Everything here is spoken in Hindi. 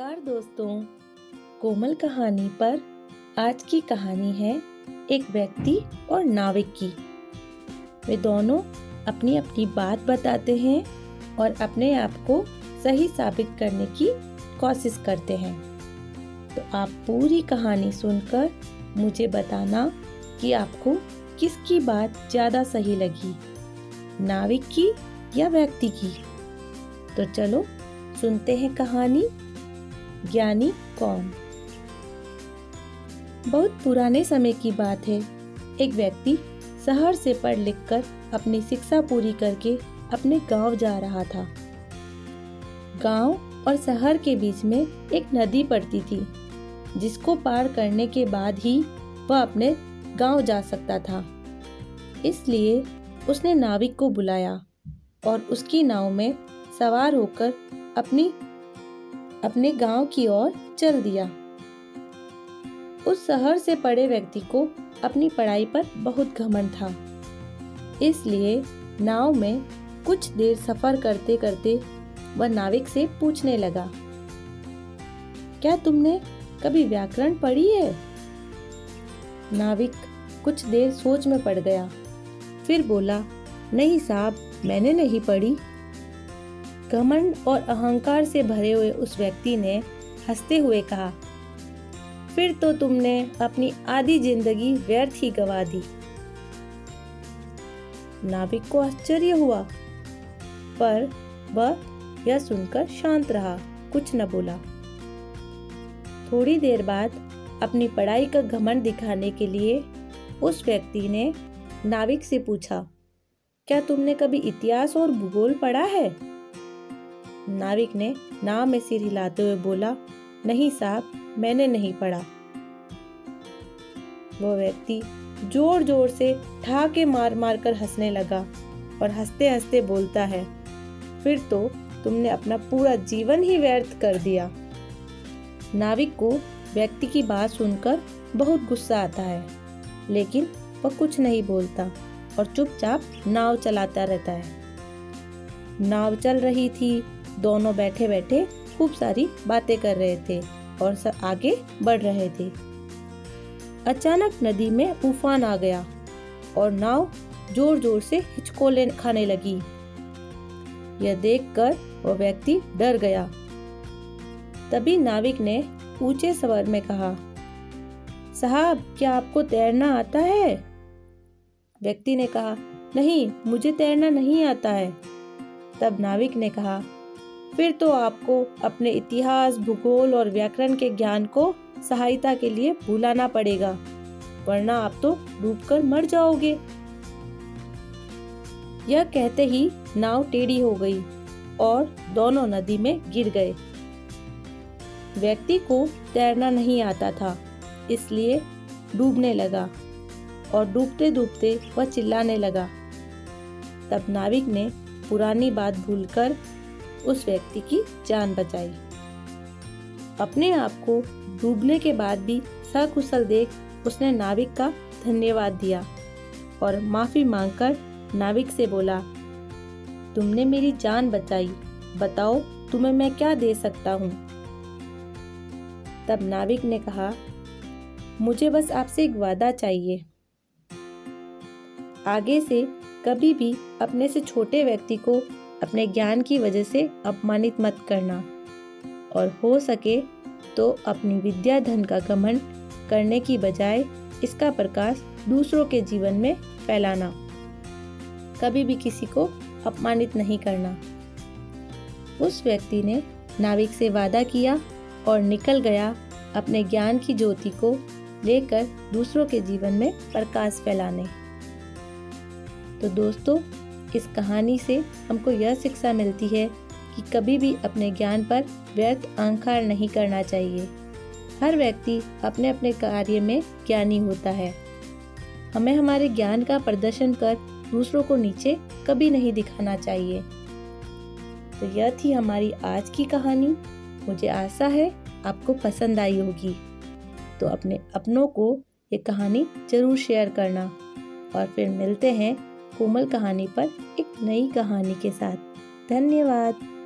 नमस्कार दोस्तों। कोमल कहानी पर आज की कहानी है एक व्यक्ति और नाविक की। वे दोनों अपनी अपनी बात बताते हैं और अपने आप को सही साबित करने की कोशिश करते हैं। तो आप पूरी कहानी सुनकर मुझे बताना कि आपको किसकी बात ज़्यादा सही लगी, नाविक की या व्यक्ति की। तो चलो सुनते हैं कहानी। ज्ञानी कौन? बहुत पुराने समय की बात है। एक व्यक्ति शहर से पढ़ लिख कर अपनी शिक्षा पूरी करके अपने गाँव जा रहा था। गाँव और शहर के बीच में एक नदी पड़ती थी, जिसको पार करने के बाद ही वह अपने गाँव जा सकता था। इसलिए उसने नाविक को बुलाया और उसकी नाव में सवार होकर अपनी अपने गाँव की ओर चल दिया। उस शहर से पड़े व्यक्ति को अपनी पढ़ाई पर बहुत घमंड था। इसलिए नाव में कुछ देर सफ़र करते करते वह नाविक से पूछने लगा, क्या तुमने कभी व्याकरण पढ़ी है? नाविक कुछ देर सोच में पड़ गया, फिर बोला, नहीं साहब, मैंने नहीं पढ़ी। घमंड और अहंकार से भरे हुए उस व्यक्ति ने हँसते हुए कहा, फिर तो तुमने अपनी आधी ज़िंदगी व्यर्थ ही गवा दी। नाविक को आश्चर्य हुआ, पर वह यह सुनकर शांत रहा, कुछ न बोला। थोड़ी देर बाद अपनी पढ़ाई का घमंड दिखाने के लिए उस व्यक्ति ने नाविक से पूछा, क्या तुमने कभी इतिहास और भूगोल पढ़ा है? नाविक ने नाव में सिर हिलाते हुए बोला, नहीं साहब, मैंने नहीं पढ़ा। वो व्यक्ति ज़ोर ज़ोर से ठाके मार मार कर हंसने लगा और हँसते हँसते बोलता है, फिर तो तुमने अपना पूरा जीवन ही व्यर्थ कर दिया। नाविक को व्यक्ति की बात सुनकर बहुत गुस्सा आता है, लेकिन वह कुछ नहीं बोलता और चुपचाप नाव चलाता रहता है। नाव चल रही थी दोनों बैठे बैठे खूब सारी बातें कर रहे थे और सब आगे बढ़ रहे थे। अचानक नदी में उफान आ गया और नाव ज़ोर ज़ोर से हिचकोले खाने लगी। यह देखकर वह व्यक्ति डर गया। तभी नाविक ने ऊँचे स्वर में कहा, साहब, क्या आपको तैरना आता है? व्यक्ति ने कहा, नहीं, मुझे तैरना नहीं आता है। तब नाविक ने कहा फिर तो आपको अपने इतिहास, भूगोल और व्याकरण के ज्ञान को सहायता के लिए भूलाना पड़ेगा, वरना आप तो डूबकर मर जाओगे। यह कहते ही नाव टेढ़ी हो गई और दोनों नदी में गिर गए। व्यक्ति को तैरना नहीं आता था, इसलिए डूबने लगा और डूबते डूबते वह चिल्लाने लगा। तब नाविक ने पुरानी बात भूलकर उस व्यक्ति की जान बचाई। अपने आप को डूबने के बाद भी सकुशल देख उसने नाविक का धन्यवाद दिया और माफ़ी मांगकर नाविक से बोला, तुमने मेरी जान बचाई। बताओ, तुम्हें मैं क्या दे सकता हूँ? तब नाविक ने कहा, मुझे बस आपसे एक वादा चाहिए। आगे से कभी भी अपने से छोटे व्यक्ति को अपने ज्ञान की वजह से अपमानित मत करना। और हो सके तो अपनी विद्या धन का घमंड करने की बजाय इसका प्रकाश दूसरों के जीवन में फैलाना। कभी भी किसी को अपमानित नहीं करना। उस व्यक्ति ने नाविक से वादा किया और निकल गया अपने ज्ञान की ज्योति को लेकर दूसरों के जीवन में प्रकाश फैलाने। तो दोस्तों इस कहानी से हमको यह शिक्षा मिलती है कि कभी भी अपने ज्ञान पर व्यर्थ अहंकार नहीं करना चाहिए। हर व्यक्ति अपने अपने कार्य में ज्ञानी होता है। हमें हमारे ज्ञान का प्रदर्शन कर दूसरों को नीचे कभी नहीं दिखाना चाहिए। तो यह थी हमारी आज की कहानी। मुझे आशा है आपको पसंद आई होगी। तो अपने अपनों को ये कहानी ज़रूर शेयर करना। और फिर मिलते हैं कोमल कहानी पर एक नई कहानी के साथ। धन्यवाद।